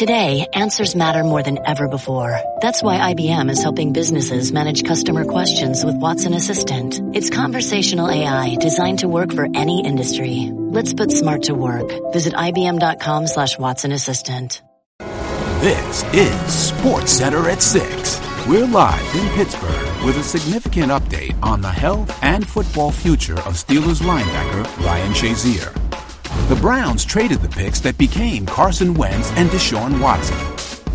Today, answers matter more than ever before. That's why IBM is helping businesses manage customer questions with Watson Assistant. It's conversational AI designed to work for any industry. Let's put smart to work. Visit IBM.com slash Watson Assistant. This is Sports Center at 6. We're live in Pittsburgh with a significant update on the health and football future of Steelers linebacker Ryan Shazier. The Browns traded the picks that became Carson Wentz and Deshaun Watson.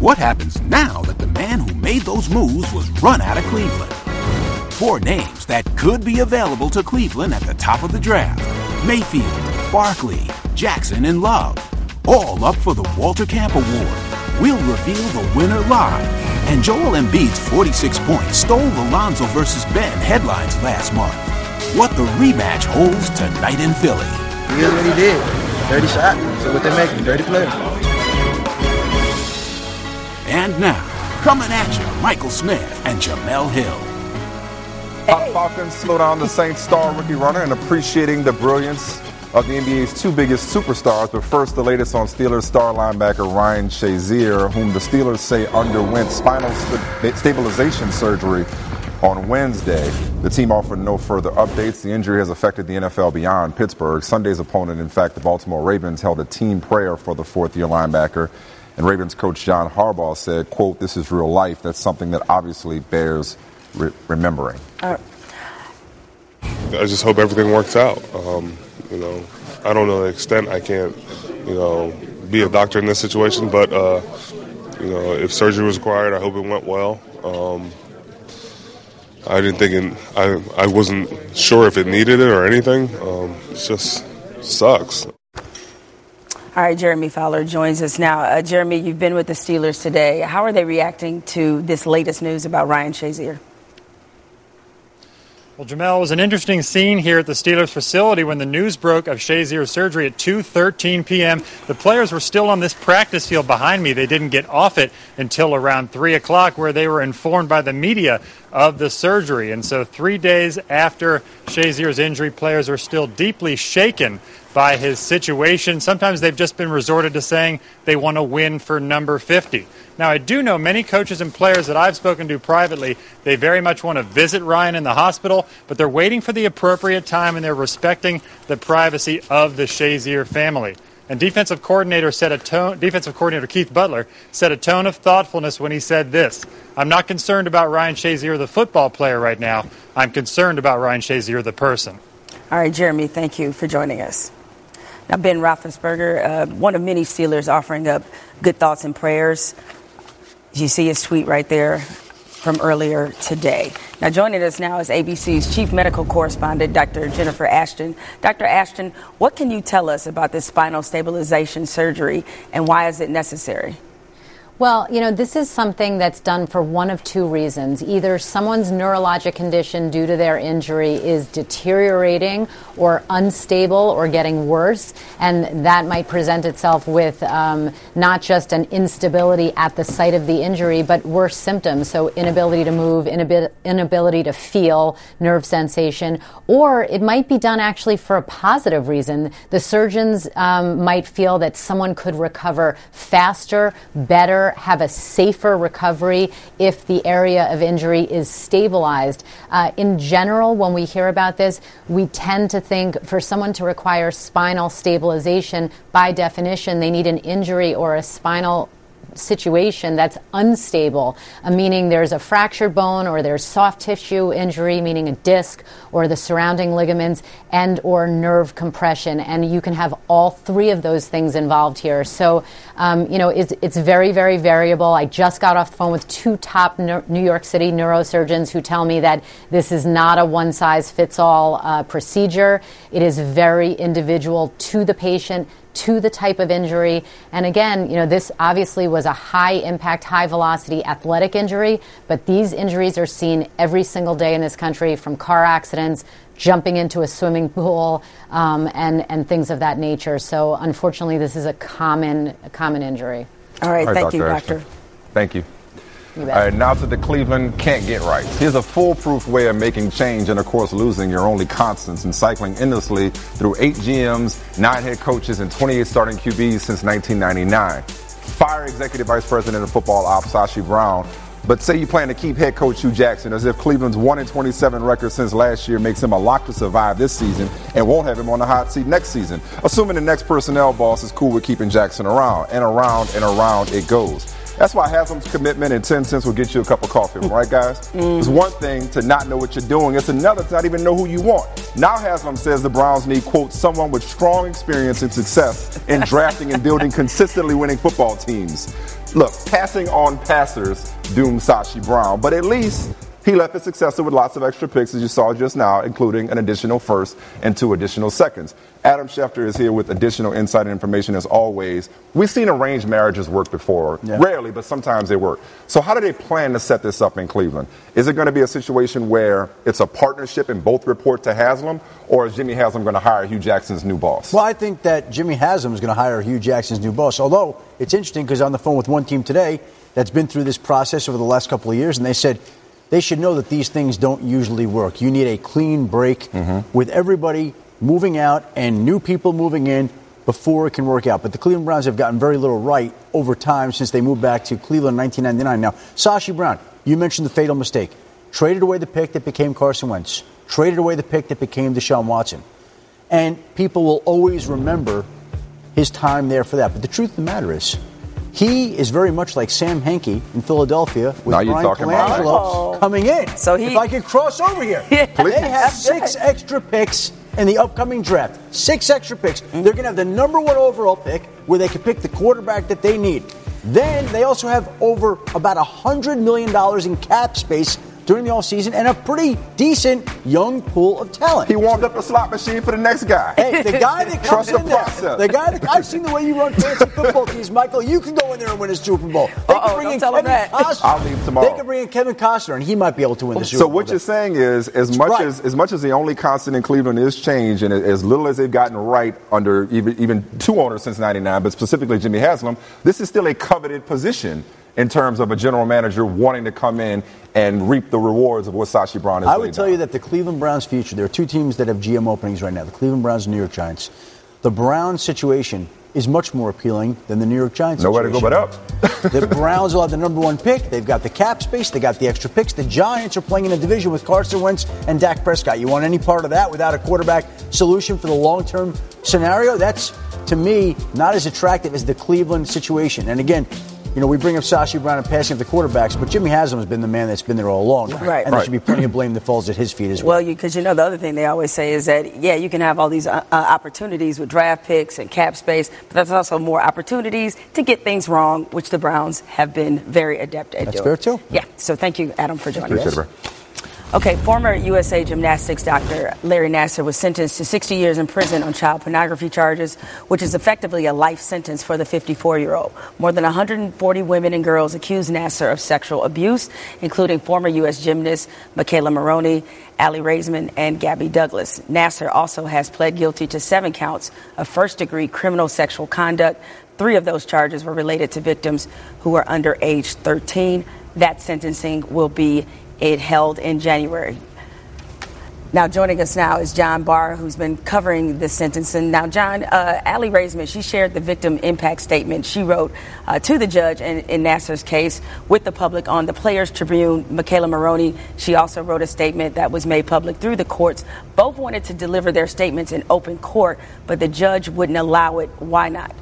What happens now that the man who made those moves was run out of Cleveland? Four names that could be available to Cleveland at the top of the draft Mayfield, Barkley, Jackson, and Love. All up for the Walter Camp Award. We'll reveal the winner live. And Joel Embiid's 46 points stole the Lonzo vs. Ben headlines last month. What the rematch holds tonight in Philly. He is what he did. Dirty shot. So what they make him, dirty player. And now, coming at you, Michael Smith and Jemele Hill. Hey. Falcons slow down the Saints star rookie runner and appreciating the brilliance of the NBA's two biggest superstars. But first, the latest on Steelers star linebacker Ryan Shazier, whom the Steelers say underwent spinal st- stabilization surgery on Wednesday. The team offered no further updates. The injury has affected the NFL beyond Pittsburgh. Sunday's opponent, in fact, the Baltimore Ravens, held a team prayer for the fourth-year linebacker. And Ravens coach John Harbaugh said, quote, this is real life. That's something that obviously bears re- remembering. Uh, I just hope everything works out. Um, you know, I don't know the extent I can't, you know, be a doctor in this situation, but, uh, you know, if surgery was required, I hope it went well. Um, I didn't think it, I I wasn't sure if it needed it or anything. Um, it just sucks. All right, Jeremy Fowler joins us now. Uh, Jeremy, you've been with the Steelers today. How are they reacting to this latest news about Ryan Shazier? Well, Jemele, it was an interesting scene here at the Steelers facility when the news broke of Shazier's surgery at 2.13 p.m. The players were still on this practice field behind me. They didn't get off it until around 3 o'clock where they were informed by the media of the surgery. And so three days after Shazier's injury, players are still deeply shaken by his situation. Sometimes they've just been resorted to saying they want to win for number 50. Now, I do know many coaches and players that I've spoken to privately, they very much want to visit Ryan in the hospital, but they're waiting for the appropriate time and they're respecting the privacy of the Shazier family. And defensive coordinator said a tone, defensive coordinator Keith Butler said a tone of thoughtfulness when he said this. I'm not concerned about Ryan Shazier, the football player, right now. I'm concerned about Ryan Shazier, the person. All right, Jeremy, thank you for joining us. Now, Ben Roethlisberger, uh, one of many Steelers offering up good thoughts and prayers. You see his tweet right there from earlier today. Now, joining us now is ABC's chief medical correspondent, Dr. Jennifer Ashton. Dr. Ashton, what can you tell us about this spinal stabilization surgery and why is it necessary? Well, you know, this is something that's done for one of two reasons. Either someone's neurologic condition due to their injury is deteriorating or unstable or getting worse, and that might present itself with um, not just an instability at the site of the injury, but worse symptoms. So, inability to move, inability to feel, nerve sensation, or it might be done actually for a positive reason. The surgeons um, might feel that someone could recover faster, better have a safer recovery if the area of injury is stabilized. Uh, in general, when we hear about this, we tend to think for someone to require spinal stabilization, by definition, they need an injury or a spinal situation that's unstable, uh, meaning there's a fractured bone or there's soft tissue injury, meaning a disc or the surrounding ligaments, and or nerve compression. And you can have all three of those things involved here. So, um, you know, it's, it's, very, very variable. I just got off the phone with two top New York City neurosurgeons who tell me that this is not a one size fits all uh, procedure. It is very individual to the patient to the type of injury. And again, you know, this obviously was a high impact, high velocity athletic injury, but these injuries are seen every single day in this country from car accidents, jumping into a swimming pool, um, and, and things of that nature. So unfortunately, this is a common, a common injury. All right, All right thank Dr. you, Doctor. Thank you. All right, now to the Cleveland can't get right. Here's a foolproof way of making change and, of course, losing your only constants and cycling endlessly through eight GMs, nine head coaches, and 28 starting QBs since 1999. fire executive vice president of football ops Sashi Brown. But say you plan to keep head coach Hue Jackson, as if Cleveland's 1 in 27 record since last year makes him a lock to survive this season and won't have him on the hot seat next season. Assuming the next personnel boss is cool with keeping Jackson around, and around and around it goes. That's why Haslam's commitment and 10 cents will get you a cup of coffee, right, guys? Mm. It's one thing to not know what you're doing, it's another to not even know who you want. Now, Haslam says the Browns need, quote, someone with strong experience and success in drafting and building consistently winning football teams. Look, passing on passers doomed Sashi Brown, but at least he left his successor with lots of extra picks, as you saw just now, including an additional first and two additional seconds. Adam Schefter is here with additional insight and information as always. We've seen arranged marriages work before. Yeah. Rarely, but sometimes they work. So, how do they plan to set this up in Cleveland? Is it going to be a situation where it's a partnership and both report to Haslam, or is Jimmy Haslam going to hire Hue Jackson's new boss? Well, I think that Jimmy Haslam is going to hire Hue Jackson's new boss. Although it's interesting because on the phone with one team today that's been through this process over the last couple of years, and they said they should know that these things don't usually work. You need a clean break mm-hmm. with everybody moving out and new people moving in before it can work out. But the Cleveland Browns have gotten very little right over time since they moved back to Cleveland in 1999. Now, Sashi Brown, you mentioned the fatal mistake. Traded away the pick that became Carson Wentz. Traded away the pick that became Deshaun Watson. And people will always remember his time there for that. But the truth of the matter is, he is very much like Sam Hinkie in Philadelphia with now Bryan Colangelo coming in. So he, if I could cross over here, yeah, they have six extra picks in the upcoming draft. Six extra picks. Mm-hmm. They're going to have the number one overall pick, where they can pick the quarterback that they need. Then they also have over about $100 million in cap space during the offseason and a pretty decent young pool of talent. He warmed up the slot machine for the next guy. Hey, the guy that comes in the there, the guy that I've seen the way you run fancy football teams, Michael. You can go in there and win a Super Bowl. They Uh-oh, can bring in Kevin Costner. I'll leave tomorrow. They can bring in Kevin Costner, and he might be able to win the Super so Bowl. So what you're saying is, as much right. as as much as the only constant in Cleveland is change, and as little as they've gotten right under even even two owners since '99, but specifically Jimmy Haslam, this is still a coveted position in terms of a general manager wanting to come in and reap the rewards of what Sashi Brown has I would tell down. you that the Cleveland Browns' future, there are two teams that have GM openings right now the Cleveland Browns and New York Giants. The Browns' situation is much more appealing than the New York Giants. Nowhere to go but up. the Browns will have the number one pick. They've got the cap space. They got the extra picks. The Giants are playing in a division with Carson Wentz and Dak Prescott. You want any part of that without a quarterback solution for the long-term scenario? That's to me not as attractive as the Cleveland situation. And again, you know, we bring up Sashi Brown and passing of the quarterbacks, but Jimmy Haslam has been the man that's been there all along. Right. And there should be plenty of blame that falls at his feet as well. Well, because you, you, know, the other thing they always say is that, yeah, you can have all these uh, uh, opportunities with draft picks and cap space, but that's also more opportunities to get things wrong, which the Browns have been very adept at that's doing. That's fair, too. Yeah. So thank you, Adam, for joining us. Okay, former USA gymnastics doctor Larry Nassar was sentenced to 60 years in prison on child pornography charges, which is effectively a life sentence for the 54 year old. More than 140 women and girls accused Nassar of sexual abuse, including former U.S. gymnast McKayla Maroney, Aly Raisman, and Gabby Douglas. Nassar also has pled guilty to seven counts of first degree criminal sexual conduct. Three of those charges were related to victims who were under age 13. That sentencing will be it held in January. Now, joining us now is John Barr, who's been covering this sentencing. Now, John, uh, Aly Raisman, she shared the victim impact statement she wrote uh, to the judge in, in Nassar's case with the public on the Players Tribune. McKayla Maroney, she also wrote a statement that was made public through the courts. Both wanted to deliver their statements in open court, but the judge wouldn't allow it. Why not?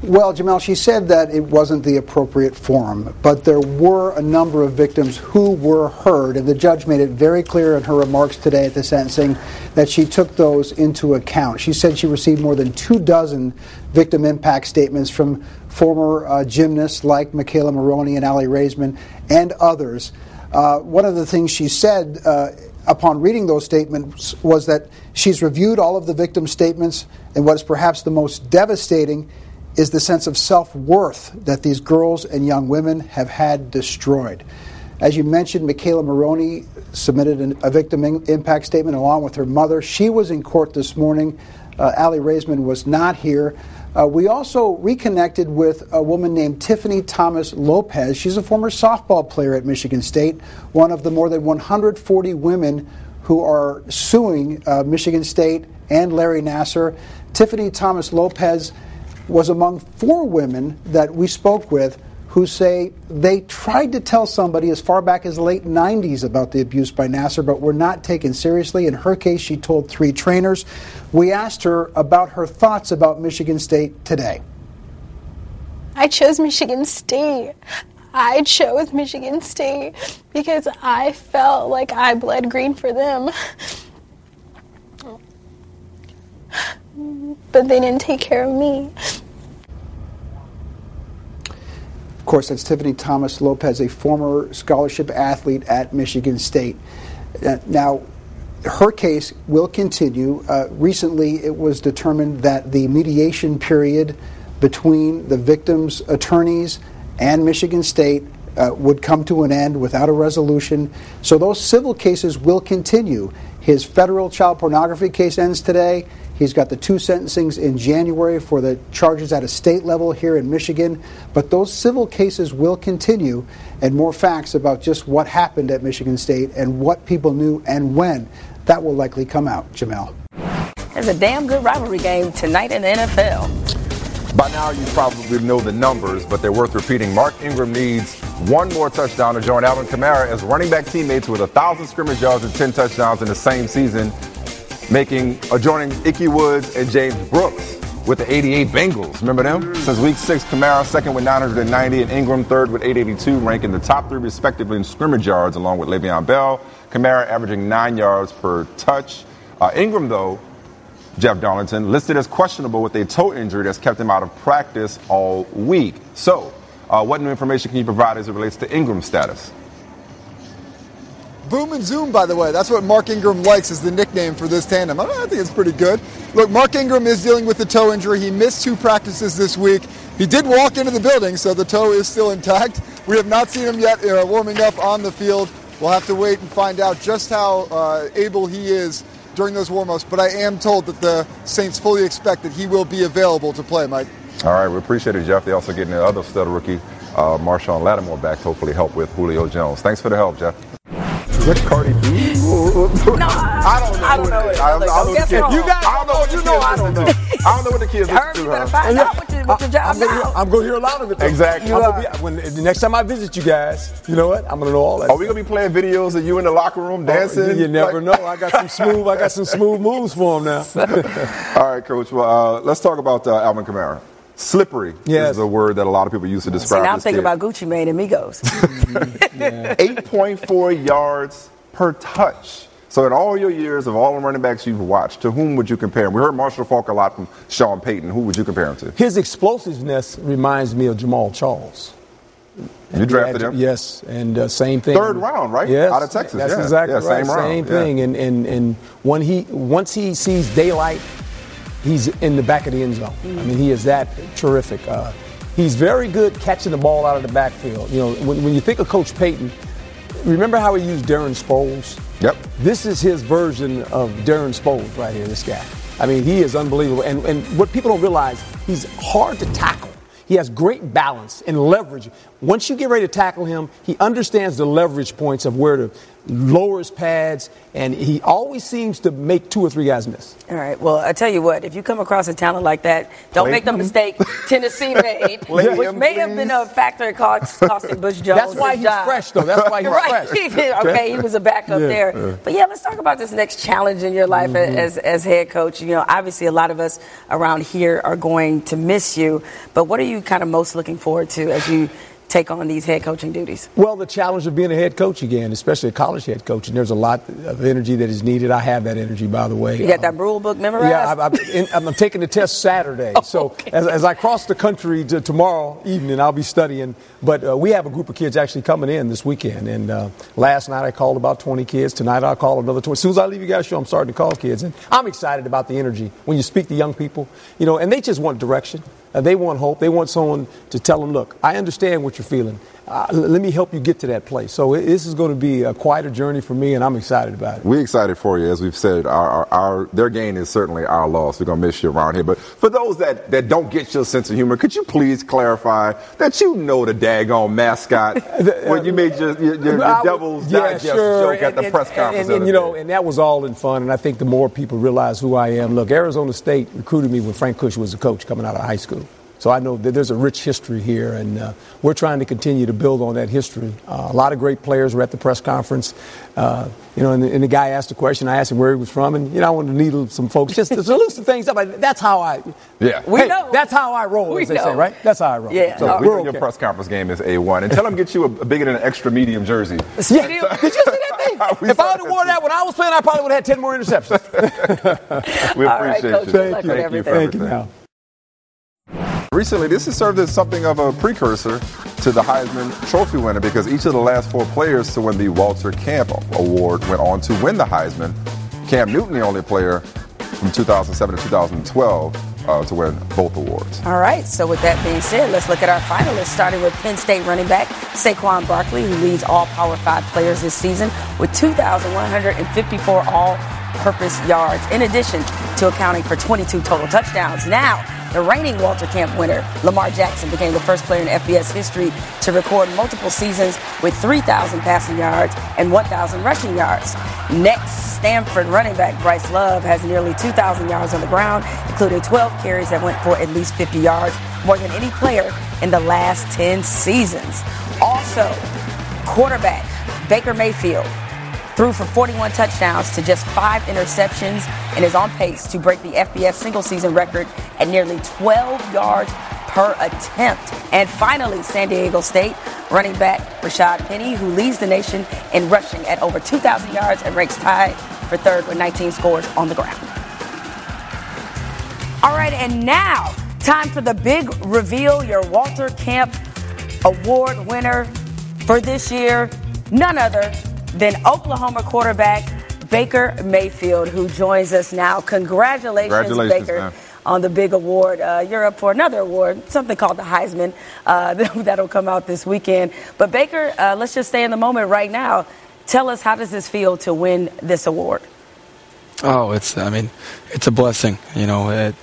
Well, Jemele, she said that it wasn't the appropriate forum, but there were a number of victims who were heard, and the judge made it very clear in her remarks today at the sentencing that she took those into account. She said she received more than two dozen victim impact statements from former uh, gymnasts like McKayla Maroney and Aly Raisman and others. Uh, one of the things she said uh, upon reading those statements was that she's reviewed all of the victim statements, and what is perhaps the most devastating is the sense of self worth that these girls and young women have had destroyed. As you mentioned, McKayla Maroney submitted an, a victim in, impact statement along with her mother. She was in court this morning. Uh, Aly Raisman was not here. Uh, we also reconnected with a woman named Tiffany Thomas Lopez. She's a former softball player at Michigan State, one of the more than 140 women who are suing uh, Michigan State and Larry Nassar. Tiffany Thomas Lopez was among four women that we spoke with who say they tried to tell somebody as far back as the late 90s about the abuse by Nassar, but were not taken seriously. In her case, she told three trainers. We asked her about her thoughts about Michigan State today. I chose Michigan State. I chose Michigan State because I felt like I bled green for them. But they didn't take care of me. Of course, that's Tiffany Thomas Lopez, a former scholarship athlete at Michigan State. Uh, now, her case will continue. Uh, recently, it was determined that the mediation period between the victims' attorneys and Michigan State uh, would come to an end without a resolution. So those civil cases will continue. His federal child pornography case ends today. He's got the two sentencings in January for the charges at a state level here in Michigan. But those civil cases will continue, and more facts about just what happened at Michigan State and what people knew and when, that will likely come out. Jemele. There's a damn good rivalry game tonight in the NFL. By now, you probably know the numbers, but they're worth repeating. Mark Ingram needs one more touchdown to join Alvin Kamara as running back teammates with 1,000 scrimmage yards and 10 touchdowns in the same season making adjoining Ickey Woods and James Brooks with the 88 Bengals. Remember them? Since week six, Kamara second with 990 and Ingram third with 882, ranking the top three respectively in scrimmage yards along with Le'Veon Bell. Kamara averaging nine yards per touch. Uh, Ingram, though, Jeff Darlington, listed as questionable with a toe injury that's kept him out of practice all week. So, uh, what new information can you provide as it relates to Ingram's status? Boom and Zoom, by the way. That's what Mark Ingram likes as the nickname for this tandem. I, I think it's pretty good. Look, Mark Ingram is dealing with a toe injury. He missed two practices this week. He did walk into the building, so the toe is still intact. We have not seen him yet uh, warming up on the field. We'll have to wait and find out just how uh, able he is during those warm-ups. But I am told that the Saints fully expect that he will be available to play, Mike. All right, we appreciate it, Jeff. They also getting the other stud rookie, uh, Marshon Lattimore, back to hopefully help with Julio Jones. Thanks for the help, Jeff. What Cardi B? no, I don't know. I don't know. I don't, know the kids. You guys, I don't know what you know. I don't know. I don't know what the kids listen to. You better find out what your, what your job I'm gonna, I'm gonna hear a lot of it. Though. Exactly. I'm gonna be, when, the next time I visit you guys, you know what? I'm gonna know all that. Are we gonna be playing videos of you in the locker room dancing? Oh, you never like, know. I got some smooth. I got some smooth moves for him now. all right, Coach. Well, uh, let's talk about uh, Alvin Kamara. Slippery yes. is a word that a lot of people use to describe. See, now I'm thinking kid. about Gucci Mane and Migos. yeah. Eight point four yards per touch. So in all your years of all the running backs you've watched, to whom would you compare him? We heard Marshall Faulk a lot from Sean Payton. Who would you compare him to? His explosiveness reminds me of Jamaal Charles. You drafted him? Yes, and uh, same thing. Third round, right? Yes, out of Texas. That's yeah. exactly yeah, right. Same, round. thing. Yeah. And and and when he once he sees daylight, he's in the back of the end zone. Mm. I mean, he is that terrific. Uh, he's very good catching the ball out of the backfield. You know, when, when you think of Coach Payton, remember how he used Darren Sproles? Yep. This is his version of Darren Sproles right here, this guy. I mean, he is unbelievable. And, and what people don't realize, he's hard to tackle. He has great balance and leverage. Once you get ready to tackle him, he understands the leverage points of where to lower his pads, and he always seems to make two or three guys miss. All right. Well, I tell you what, if you come across a talent like that, don't Play make the mistake Tennessee made, Play which him, may have been a please. factor in cost, costing Butch Jones. That's why his he's job. fresh, though. That's why he's right. fresh. okay, he was a backup Yeah, there. yeah. But yeah, let's talk about this next challenge in your life Mm-hmm. as as head coach. You know, obviously a lot of us around here are going to miss you. But what are you kind of most looking forward to as you take on these head coaching duties? Well, the challenge of being a head coach again, especially a college head coach, and there's a lot of energy that is needed. I have that energy, by the way. You got that rule book memorized? Yeah, I, I, in, I'm taking the test Saturday. so as, as I cross the country to tomorrow evening, I'll be studying. But uh, we have a group of kids actually coming in this weekend. And uh, last night I called about 20 kids. Tonight I'll call another 20. As soon as I leave you guys' show, I'm starting to call kids. And I'm excited about the energy when you speak to young people, you know, and they just want direction. Uh, they want hope. They want someone to tell them, look, I understand what you're feeling. Uh, let me help you get to that place. So this is going to be a quite a journey for me, and I'm excited about it. We're excited for you. As we've said, our, our, our their gain is certainly our loss. We're going to miss you around here. But for those that, that don't get your sense of humor, could you please clarify that you know the daggone mascot when you made your, your, your, your Devil's yeah, Digest sure. joke at the and, press conference? And, and, the you know, and that was all in fun. And I think the more people realize who I am, look, Arizona State recruited me when Frank Kush was a coach coming out of high school. So I know that there's a rich history here, and uh, we're trying to continue to build on that history. Uh, a lot of great players were at the press conference. Uh, you know, and the, and the, guy asked a question. I asked him where he was from, and you know, I wanted to needle some folks just to loosen things up. Like, that's how I. Yeah, we hey, know. That's how I roll, We as they know. say, right? That's how I roll. Yeah. So Uh, we we're know your press conference game is A1. And tell them get you a, a bigger than an extra medium jersey. Yeah. Did you see that thing? If I would have worn that when I was playing, I probably would have had 10 more interceptions. We All right, appreciate Coach. you. Good luck with Thank you Thank you now. Recently, this has served as something of a precursor to the Heisman Trophy winner because each of the last four players to win the Walter Camp Award went on to win the Heisman. Cam Newton, the only player from 2007 to 2012 uh, to win both awards. All right, so with that being said, let's look at our finalists, starting with Penn State running back Saquon Barkley, who leads all Power 5 players this season with 2,154 all purpose yards, in addition to accounting for 22 total touchdowns. Now, the reigning Walter Camp winner, Lamar Jackson, became the first player in FBS history to record multiple seasons with 3,000 passing yards and 1,000 rushing yards. Next, Stanford running back Bryce Love has nearly 2,000 yards on the ground, including 12 carries that went for at least 50 yards, more than any player in the last 10 seasons. Also, quarterback Baker Mayfield threw for 41 touchdowns to just five interceptions and is on pace to break the FBS single season record at nearly 12 yards per attempt. And finally, San Diego State running back Rashad Penny, who leads the nation in rushing at over 2,000 yards and ranks tied for third with 19 scores on the ground. All right, and now time for the big reveal. Your Walter Camp Award winner for this year, none other than Oklahoma quarterback Baker Mayfield, who joins us now. Congratulations, Congratulations, Baker. man. On the big award. Uh, you're up for another award, something called the Heisman, uh, that'll come out this weekend. But, Baker, uh, let's just stay in the moment right now. Tell us, how does this feel to win this award? Oh, it's I mean, it's a blessing. You know, it,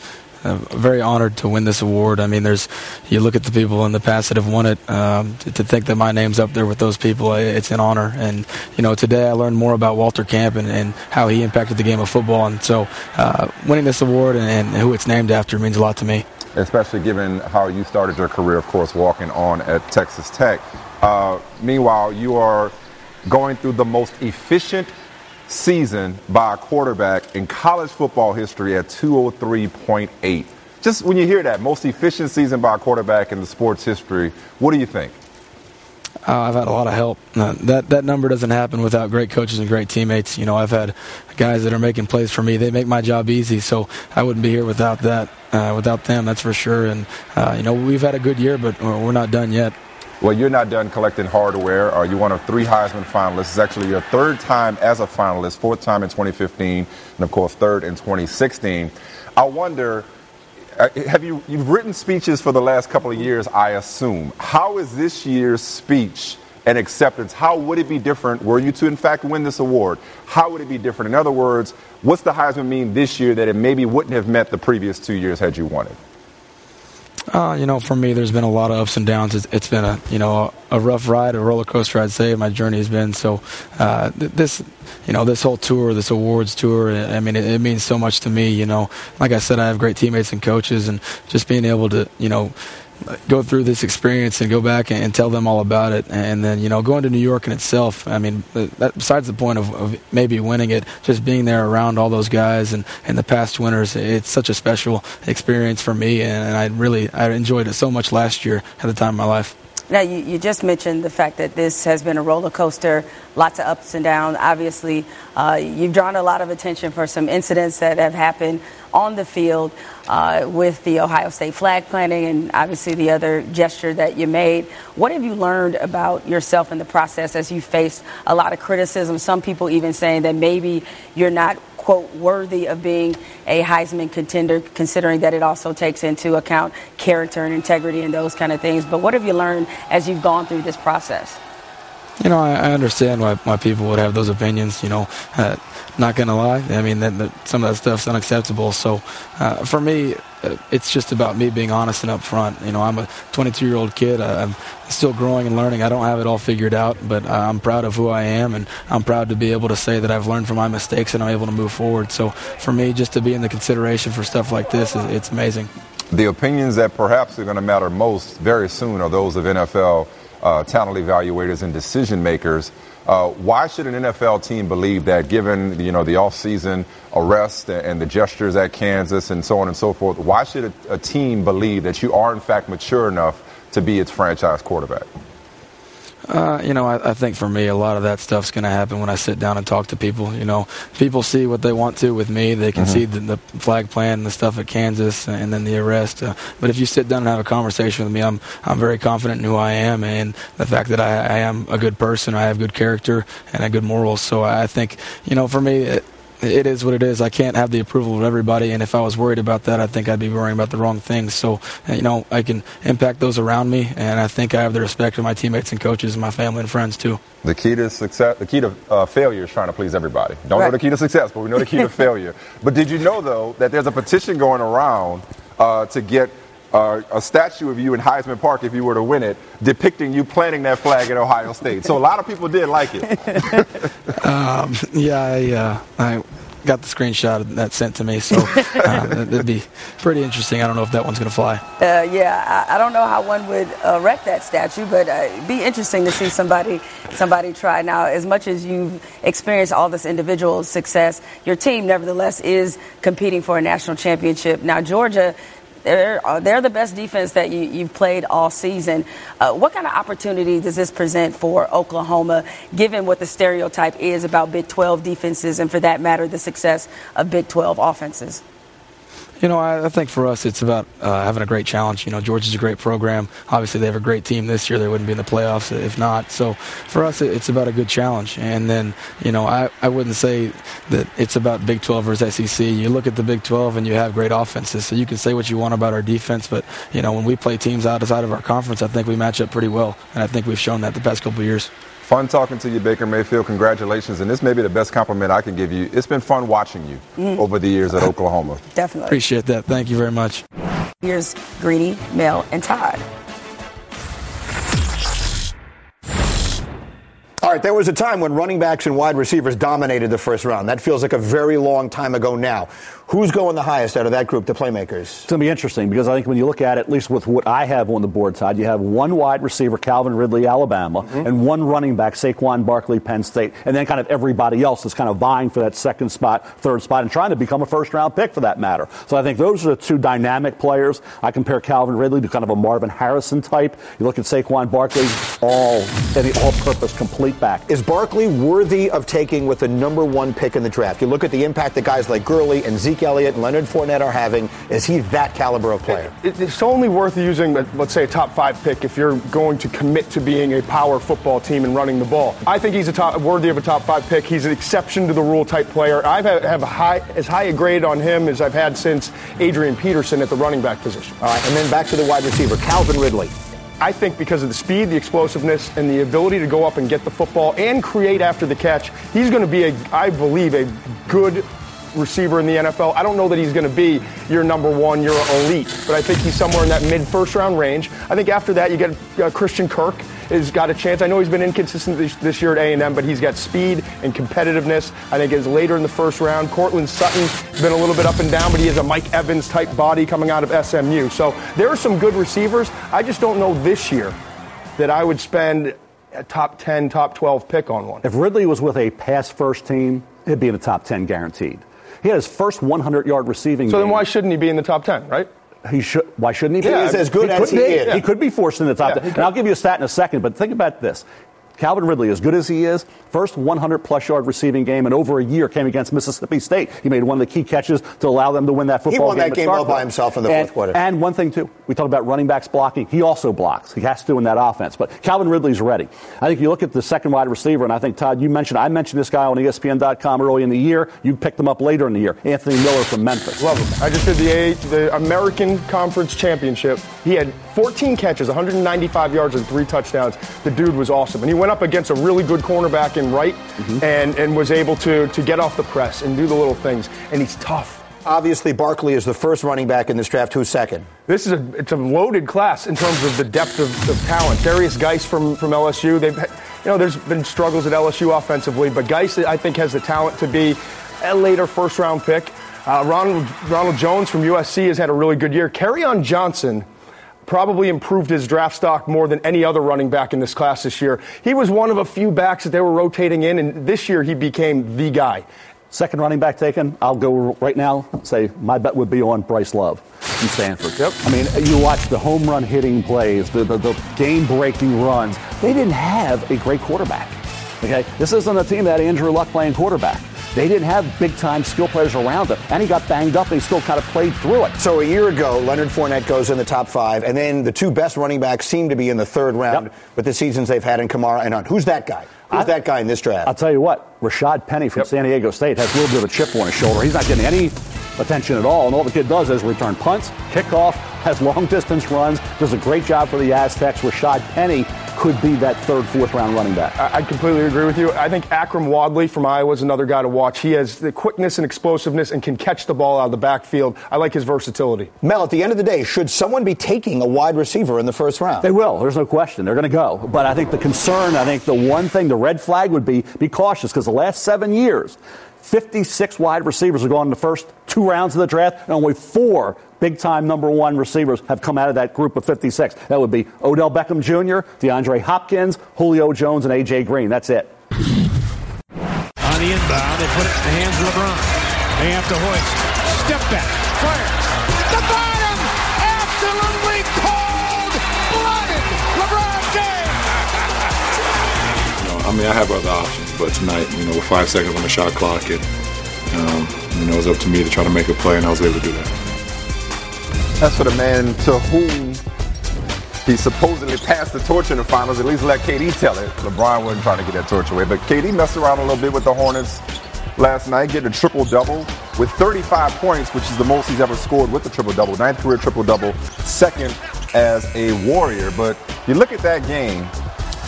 I'm very honored to win this award. I mean, there's you look at the people in the past that have won it. Um, to, to think that my name's up there with those people, it's an honor. And you know, today I learned more about Walter Camp and, and how he impacted the game of football. And so, uh, winning this award and, and who it's named after means a lot to me. especially given how you started your career, of course, walking on at Texas Tech. Uh, meanwhile, you are going through the most efficient season by a quarterback in college football history at 203.8. Just when you hear that, most efficient season by a quarterback in the sports history, what do you think? Uh, I've had a lot of help. Uh, that that number doesn't happen without great coaches and great teammates. You know, I've had guys that are making plays for me. They make my job easy, so I wouldn't be here without that. Uh, without them, that's for sure. And uh, you know, we've had a good year, but we're we're not done yet. Well, you're not done collecting hardware. Uh, you're one of three Heisman finalists. It's actually your third time as a finalist, fourth time in 2015, and of course, third in 2016. I wonder, uh, have you you've written speeches for the last couple of years? I assume. How is this year's speech and acceptance? How would it be different were you to in fact win this award? How would it be different? In other words, what's the Heisman mean this year that it maybe wouldn't have met the previous two years had you won it? Uh, you know, for me, there's been a lot of ups and downs. It's, it's been a you know a rough ride, a roller coaster. I'd say my journey has been. So uh, th- this, you know, this whole tour, this awards tour. I mean, it, it means so much to me. You know, like I said, I have great teammates and coaches, and just being able to, you know. Go through this experience and go back and, tell them all about it, and then you know going to New York in itself. I mean, uh, that, besides the point of, of maybe winning it, just being there around all those guys and, and the past winners, it's such a special experience for me, and I really I enjoyed it so much last year at the time of my life. Now, you, you just mentioned the fact that this has been a roller coaster, lots of ups and downs. Obviously, uh, you've drawn a lot of attention for some incidents that have happened on the field uh, with the Ohio State flag planting and obviously the other gesture that you made. What have you learned about yourself in the process as you faced a lot of criticism? Some people even saying that maybe you're not quote, worthy of being a Heisman contender, considering that it also takes into account character and integrity and those kind of things. But what have you learned as you've gone through this process? You know, I, I understand why, why people would have those opinions. You know, uh, not to lie. I mean, that, that, some of that stuff's unacceptable. So uh, for me, uh, it's just about me being honest and upfront. You know, I'm a 22 year old kid. I'm still growing and learning. I don't have it all figured out, but uh, I'm proud of who I am, and I'm proud to be able to say that I've learned from my mistakes and I'm able to move forward. So for me, just to be in the consideration for stuff like this, it's amazing. The opinions that perhaps are going to matter most very soon are those of NFL uh, talent evaluators and decision makers. Uh, why should an NFL team believe that, given you know the offseason arrest and the gestures at Kansas and so on and so forth? Why should a, a team believe that you are in fact mature enough to be its franchise quarterback? Uh, you know, I, I, think for me, a lot of that stuff's going to happen when I sit down and talk to people. You know, people see what they want to with me. They can mm-hmm. see the, the, flag plan and the stuff at Kansas, and then the arrest. Uh, but if you sit down and have a conversation with me, I'm I'm very confident in who I am and the fact that I, I am a good person. I have good character and a good morals. So I think, you know, for me. It, it is what it is. I can't have the approval of everybody, and if I was worried about that, I think I'd be worrying about the wrong things. So, you know, I can impact those around me, and I think I have the respect of my teammates and coaches and my family and friends too. The key to success, the key to uh, failure is trying to please everybody. Don't right. know the key to success, but we know the key to failure. But did you know though that there's a petition going around uh, to get uh, a statue of you in Heisman Park if you were to win it, depicting you planting that flag at Ohio State. So a lot of people did like it. um, yeah, I, uh, I got the screenshot that sent to me, so uh, it'd be pretty interesting. I don't know if that one's going to fly. Uh, yeah, I, I, don't know how one would erect that statue, but uh, it'd be interesting to see somebody somebody try. Now, as much as you've experienced all this individual success, your team nevertheless is competing for a national championship. Now, Georgia they're, uh, they're the best defense that you, you've played all season. Uh, what kind of opportunity does this present for Oklahoma, given what the stereotype is about Big 12 defenses and, for that matter, the success of Big 12 offenses? You know, I, I think for us, it's about uh, having a great challenge. You know, Georgia's a great program. Obviously, they have a great team this year. They wouldn't be in the playoffs if not. So for us, it, it's about a good challenge. And then, you know, I, I wouldn't say that it's about Big 12 versus SEC. You look at the Big 12 and you have great offenses. So you can say what you want about our defense, but, you know, when we play teams outside of our conference, I think we match up pretty well. And I think we've shown that the past couple years. Fun talking to you, Baker Mayfield. Congratulations. And this may be the best compliment I can give you. It's been fun watching you mm. over the years at Oklahoma. Definitely. Appreciate that. Thank you very much. Here's Greeny, Mel, and Todd. All right, there was a time when running backs and wide receivers dominated the first round. That feels like a very long time ago now. Who's going the highest out of that group, the playmakers? It's going to be interesting because I think when you look at it, at least with what I have on the board side, you have one wide receiver, Calvin Ridley, Alabama, mm-hmm. and one running back, Saquon Barkley, Penn State, and then kind of everybody else is kind of vying for that second spot, third spot, and trying to become a first round pick for that matter. So I think those are the two dynamic players. I compare Calvin Ridley to kind of a Marvin Harrison type. You look at Saquon Barkley, all any all-purpose complete back. Is Barkley worthy of taking with the number one pick in the draft? You look at the impact that guys like Gurley and Zeke Zeke Elliott and Leonard Fournette are having. Is he that caliber of player? it's only worth using, let's say, a top five pick if you're going to commit to being a power football team and running the ball. I think he's a top, worthy of a top five pick. He's an exception to the rule type player. I have high, as high a grade on him as I've had since Adrian Peterson at the running back position. All right, and then back to the wide receiver, Calvin Ridley. I think because of the speed, the explosiveness, and the ability to go up and get the football and create after the catch, he's going to be a, I believe, a good receiver in the NFL. I don't know that he's going to be your number one, your elite, but I think he's somewhere in that mid first round range. I think after that, you get uh, Christian Kirk has got a chance. I know he's been inconsistent this, this year at A&M, but he's got speed and competitiveness. I think is later in the first round. Courtland Sutton's been a little bit up and down, but he has a Mike Evans type body coming out of SMU. So there are some good receivers. I just don't know this year that I would spend a top 10, top 12 pick on one. If Ridley was with a pass first team, he'd be in the top 10 guaranteed. He had his first 100 yard receiving. So game. then why shouldn't he be in the top 10, right? He should. Why shouldn't he be? Yeah, as good he as he be. is. He could be forced in the top. Yeah, 10. And I'll give you a stat in a second. But think about this: Calvin Ridley, as good as he is, first 100 plus yard receiving game in over a year came against Mississippi State. He made one of the key catches to allow them to win that football game. He won game. that game all by himself in the and, fourth quarter. And one thing, too, we talk about running backs blocking. He also blocks. He has to in that offense. But Calvin Ridley's ready. I think you look at the second wide receiver, and I think, Todd, you mentioned, I mentioned this guy on ESPN.com early in the year. You picked him up later in the year. Anthony Miller from Memphis. Love him. I just did the, A- the American Conference Championship. He had 14 catches, 195 yards, and three touchdowns. The dude was awesome. And he went up against a really good cornerback in right and, and was able to, to get off the press and do the little things. And he's tough. Obviously, Barkley is the first running back in this draft. Who's second? This is a it's a loaded class in terms of the depth of, of talent. Derrius Guice from, from LSU. They've you know there's been struggles at LSU offensively, but Guice I think has the talent to be a later first round pick. Uh, Ronald Ronald Jones from USC has had a really good year. Kerryon Johnson probably improved his draft stock more than any other running back in this class this year. He was one of a few backs that they were rotating in, and this year he became the guy. Second running back taken, I'll go right now. Say my bet would be on Bryce Love from Stanford. Yep. I mean, you watch the home run hitting plays, the, the, the game breaking runs. They didn't have a great quarterback. Okay, this isn't a team that Andrew Luck playing quarterback. They didn't have big time skill players around him, and he got banged up, and he still kind of played through it. So a year ago, Leonard Fournette goes in the top five, and then the two best running backs seem to be in the third round with the seasons they've had in Kamara and Hunt. Who's that guy? Who's that guy in this draft? I'll tell you what, Rashad Penny from San Diego State has a little bit of a chip on his shoulder. He's not getting any attention at all, and all the kid does is return punts, kickoff, has long distance runs, does a great job for the Aztecs. Rashad Penny could be that third, fourth round running back. I I completely agree with you. I think Akrum Wadley from Iowa is another guy to watch. He has the quickness and explosiveness and can catch the ball out of the backfield. I like his versatility. Mel, at the end of the day, should someone be taking a wide receiver in the first round? They will. There's no question. They're going to go. But I think the concern, I think the one thing, the red flag would be be cautious because the last seven years, 56 wide receivers have gone in the first two rounds of the draft, and only four big time number one receivers have come out of that group of 56. That would be Odell Beckham Jr., DeAndre Hopkins, Julio Jones, and A.J. Green. That's it. On the inbound, they put it in the hands of LeBron. They have to hoist. Step back. Fire. The bottom! Absolutely cold-blooded! LeBron James! You know, I mean, I have other options, but tonight, you know, with five seconds on the shot clock, and um, you know, it was up to me to try to make a play, and I was able to do that. That's for the man to whom he supposedly passed the torch in the finals. At least let KD tell it. LeBron wasn't trying to get that torch away, but KD messed around a little bit with the Hornets last night, getting a triple double with 35 points, which is the most he's ever scored with a triple double. Ninth career triple double, second as a Warrior. But you look at that game.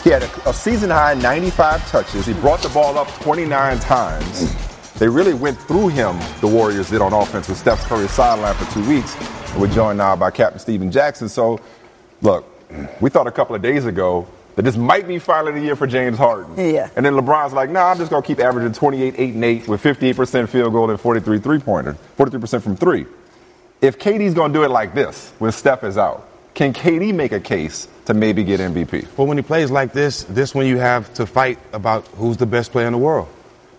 He had a, a season high 95 touches. He brought the ball up 29 times. They really went through him, the Warriors did on offense with Steph Curry sideline for two weeks. And we're joined now by Captain Stephen Jackson. So, look, we thought a couple of days ago that this might be finally the year for James Harden. Yeah. And then LeBron's like, nah, I'm just going to keep averaging 28, 8, and 8 with 58% field goal and 43 three pointer, 43% from three. If KD's going to do it like this when Steph is out, can KD make a case to maybe get MVP? Well, when he plays like this, this when you have to fight about who's the best player in the world.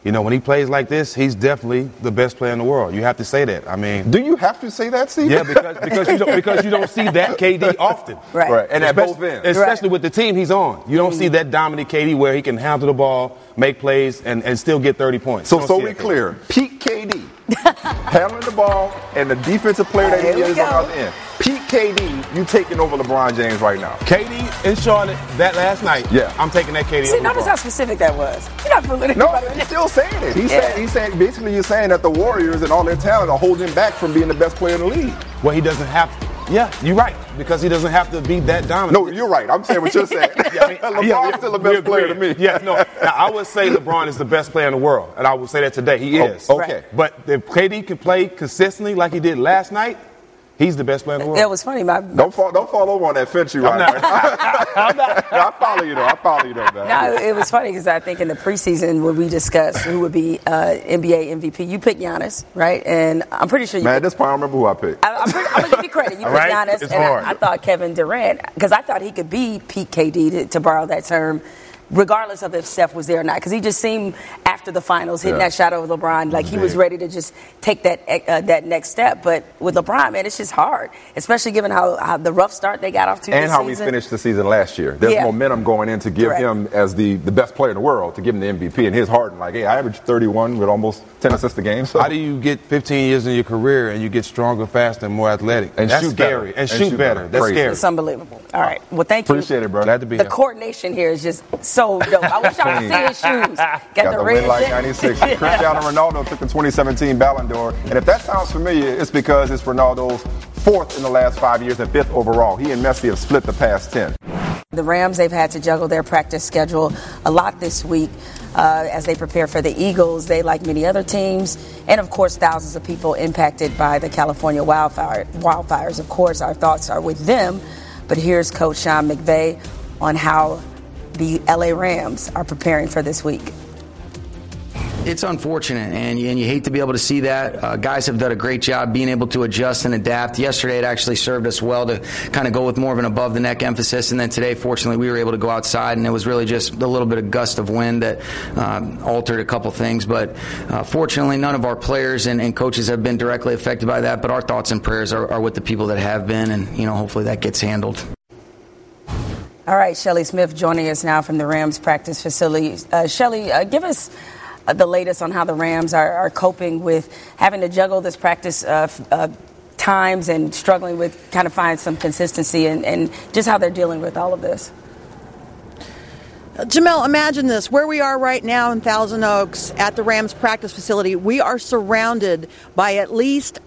You know, when he plays like this, he's definitely the best player in the world. You have to say that. I mean, do you have to say that, Steve? Yeah, because because you don't because you don't see that KD often. Right. Right, and at both ends. especially with the team he's on. You don't see that dominant KD where he can handle the ball, make plays, and, and still get 30 points. So, You so see we clear. Peak KD, handling the ball, and the defensive player that Here he we is on the other end. Peak KD, you taking over LeBron James right now. KD in Charlotte that last night. Yeah. I'm taking that KD. See, over notice LeBron. how specific that was. You're not fooling No, he's still saying it. He's Yeah. saying he's saying basically you're saying that the Warriors and all their talent are holding him back from being the best player in the league. Well, he doesn't have to. Yeah, you're right because he doesn't have to be that dominant. No, you're right. I'm saying what you're saying. Yeah, I mean, LeBron's yeah, still the best player to me. Yeah, no. Now, I would say LeBron is the best player in the world, and I would say that today. He Oh, is. okay. But if KD can play consistently like he did last night, he's the best player in the world. It was funny. My Don't fall, don't fall over on that fence you right not. I follow you though. I follow you though, man. No, it was funny because I think in the preseason when we discussed who would be uh, NBA MVP, you picked Giannis, right? And I'm pretty sure you. Man, at this point, I don't remember who I picked. I, I'm, pretty, I'm gonna give you credit. You All picked right? Giannis, It's and hard. I, I thought Kevin Durant because I thought he could be peak KD to, to borrow that term. Regardless of if Steph was there or not, because he just seemed after the finals hitting Yeah. that shot over LeBron like he was ready to just take that uh, that next step. But with LeBron, man, it's just hard, especially given how, how the rough start they got off to and this how season. we finished the season last year. There's Yeah. momentum going in to give Correct. him as the, the best player in the world, to give him the MVP. And his heart, and like, hey, I averaged 31 with almost 10 assists a game. So How do you get 15 years in your career and you get stronger, faster, and more athletic? And That's shoot better. scary. And, And shoot, shoot better. better. That's Crazy. scary. It's unbelievable. All right. Well, thank you. appreciate it, bro. Glad to be The here. coordination here is just so dope. I wish y'all could see his shoes. Got, Got the, the red like jacket. 96. Cristiano Ronaldo took the 2017 Ballon d'Or. And if that sounds familiar, it's because it's Ronaldo's fourth in the last five years and fifth overall. He and Messi have split the past 10. The Rams, they've had to juggle their practice schedule a lot this week uh, as they prepare for the Eagles. They, like many other teams, and of course, thousands of people impacted by the California wildfire, wildfires. Of course, our thoughts are with them. But here's Coach Sean McVay on how the LA Rams are preparing for this week. It's unfortunate, and you, and you hate to be able to see that. Uh, guys have done a great job being able to adjust and adapt. Yesterday, it actually served us well to kind of go with more of an above the neck emphasis, and then today, fortunately, we were able to go outside, and it was really just a little bit of gust of wind that um, altered a couple things. But uh, fortunately, none of our players and, and coaches have been directly affected by that. But our thoughts and prayers are, are with the people that have been, and you know, hopefully, that gets handled. All right, Shelly Smith joining us now from the Rams practice facility. Uh, Shelly, uh, give us uh, the latest on how the Rams are, are coping with having to juggle this practice uh, uh, times and struggling with kind of find some consistency and, and just how they're dealing with all of this. Jemele, imagine this. Where we are right now in Thousand Oaks at the Rams practice facility, we are surrounded by at least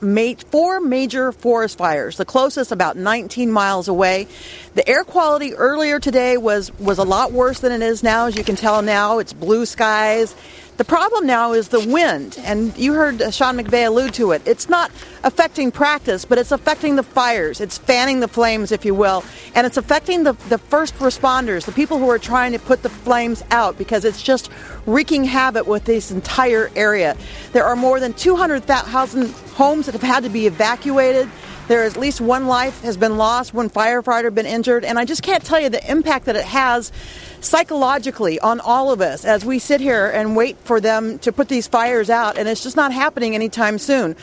four major forest fires, the closest about 19 miles away. The air quality earlier today was, was a lot worse than it is now. As you can tell now, it's blue skies. The problem now is the wind, and you heard uh, Sean McVay allude to it. It's not affecting practice, but it's affecting the fires. It's fanning the flames, if you will, and it's affecting the, the first responders, the people who are trying to put the flames out, because it's just wreaking havoc with this entire area. There are more than 200,000 homes that have had to be evacuated. There is at least one life has been lost, one firefighter been injured, and I just can't tell you the impact that it has psychologically on all of us as we sit here and wait for them to put these fires out, and it's just not happening anytime soon.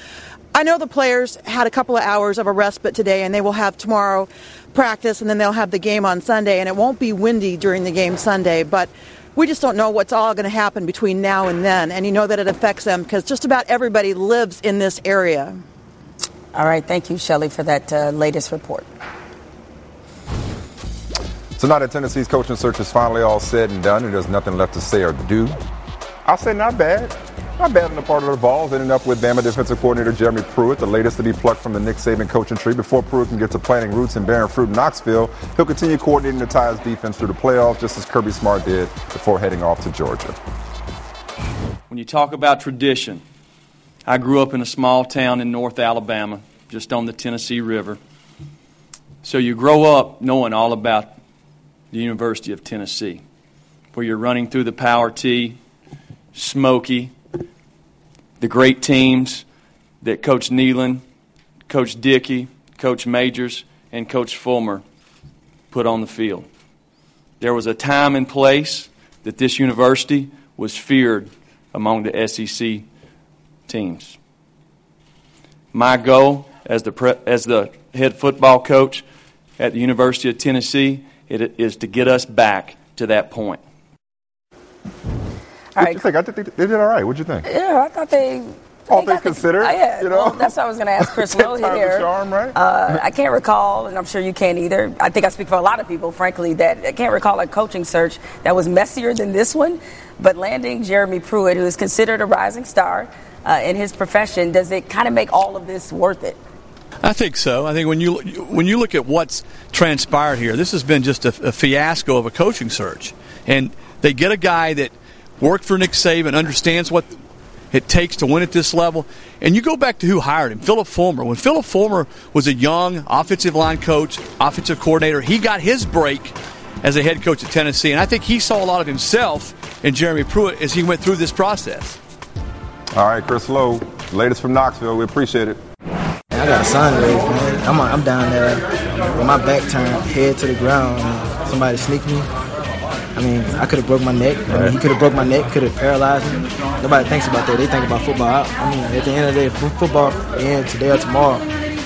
I know the players had a couple of hours of a respite today, and they will have tomorrow practice, and then they'll have the game on Sunday, and it won't be windy during the game Sunday, but we just don't know what's all going to happen between now and then, and you know that it affects them because just about everybody lives in this area. All right, thank you, Shelly, for that uh, latest report. So now that Tennessee's coaching search is finally all said and done and there's nothing left to say or do, I'll say not bad. Not bad on the part of the Vols, ending up with Bama defensive coordinator Jeremy Pruitt, the latest to be plucked from the Nick Saban coaching tree. Before Pruitt can get to planting roots and bearing fruit in Knoxville, he'll continue coordinating the Tide's defense through the playoffs, just as Kirby Smart did before heading off to Georgia. When you talk about tradition, I grew up in a small town in North Alabama, just on the Tennessee River. So you grow up knowing all about the University of Tennessee, where you're running through the Power T, Smokey, the great teams that Coach Neyland, Coach Dickey, Coach Majors, and Coach Fulmer put on the field. There was a time and place that this university was feared among the SEC teams. My goal as the, pre- as the head football coach at the University of Tennessee it is to get us back to that point. What you think? I think they, they did all right. What'd you think? Yeah, I thought they. All they things got the- considered, uh, yeah, you know? well, that's what I was going to ask Chris Low Times of here. charm, right? Uh, I can't recall, and I'm sure you can't either. I think I speak for a lot of people, frankly, that I can't recall a coaching search that was messier than this one. But landing Jeremy Pruitt, who is considered a rising star uh, in his profession, does it kind of make all of this worth it? I think so. I think when you when you look at what's transpired here, this has been just a, a fiasco of a coaching search, and they get a guy that worked for Nick Saban, understands what it takes to win at this level, and you go back to who hired him, Philip Fulmer. When Philip Fulmer was a young offensive line coach, offensive coordinator, he got his break as a head coach at Tennessee, and I think he saw a lot of himself in Jeremy Pruitt as he went through this process. All right, Chris Low, latest from Knoxville. We appreciate it. I got a sign raised, man. I'm, I'm down there with my back turned, head to the ground. and Somebody sneak me. I mean, I could have broke my neck. I mean, he could have broke my neck, could have paralyzed me. Nobody thinks about that. They think about football. I, I mean, at the end of the day, football ends today or tomorrow,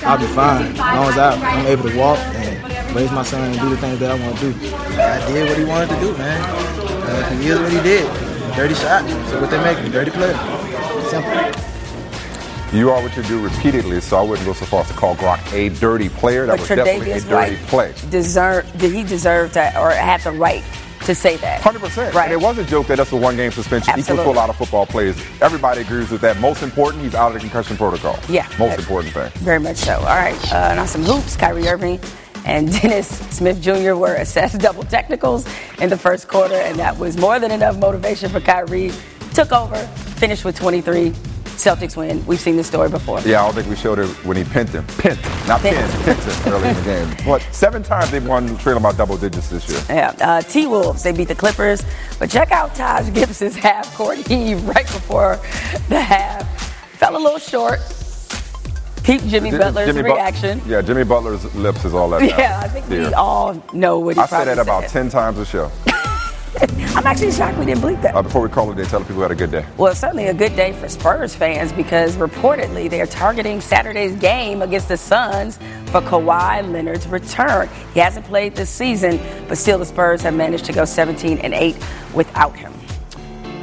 I'll be fine. As long as I, I'm able to walk and raise my son and do the things that I want to do. I did what he wanted to do, man. Uh, he is what he did. Dirty shot. So what they make dirty player. Simple. You are what you do repeatedly, so I wouldn't go so far as to call Gronk a dirty player. That But was definitely a dirty White play. Deserve, did he deserve to, or have the right to say that? 100%. Right. And it was a joke that that's a one game suspension equals to a lot of football players. Everybody agrees with that. Most important, he's out of the concussion protocol. Yeah. Most important thing. Very much so. All right. Uh, now some hoops. Kyrie Irving and Dennis Smith Jr. were assessed double technicals in the first quarter, and that was more than enough motivation for Kyrie. Took over, finished with 23. Celtics win. We've seen this story before. Yeah, I don't think we showed it when he pinned him. Pinned, not Pinned. pinned, him early in the game. But seven times they've won trailing by double digits this year. Yeah, uh, T Wolves, they beat the Clippers. But check out Taj Gibson's half court heave right before the half. Fell a little short. Peep Jimmy Butler's Jimmy But- reaction. yeah, Jimmy Butler's lips is all that. Yeah. I think we all know what he I probably that about said. 10 times a show. I'm actually shocked we didn't bleep that. Uh, before we call it a day, tell the people we had a good day. Well, it's certainly a good day for Spurs fans because reportedly they are targeting Saturday's game against the Suns for Kawhi Leonard's return. He hasn't played this season, but still the Spurs have managed to go 17 and 8 without him.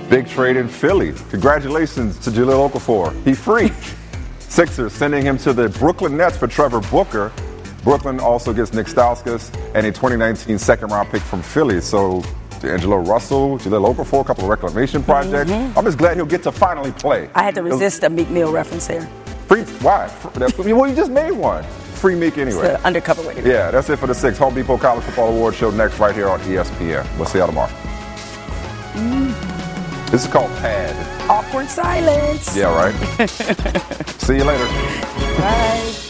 Big trade in Philly. Congratulations to Jahlil Okafor. He free. Sixers sending him to the Brooklyn Nets for Trevor Booker. Brooklyn also gets Nick Stauskas and a 2019 second round pick from Philly. So D'Angelo Russell, Jahlil Okafor, a couple of reclamation projects. Mm-hmm. I'm just glad he'll get to finally play. I had to resist a Meek Mill reference there. Free, why? Well, you just made one. Free Meek anyway. undercover way to. Yeah, that's it for the six Home Depot College Football Award Show next right here on ESPN. We'll see y'all tomorrow. Mm. This is called Pad. Awkward silence. Yeah, right. see you later. Bye.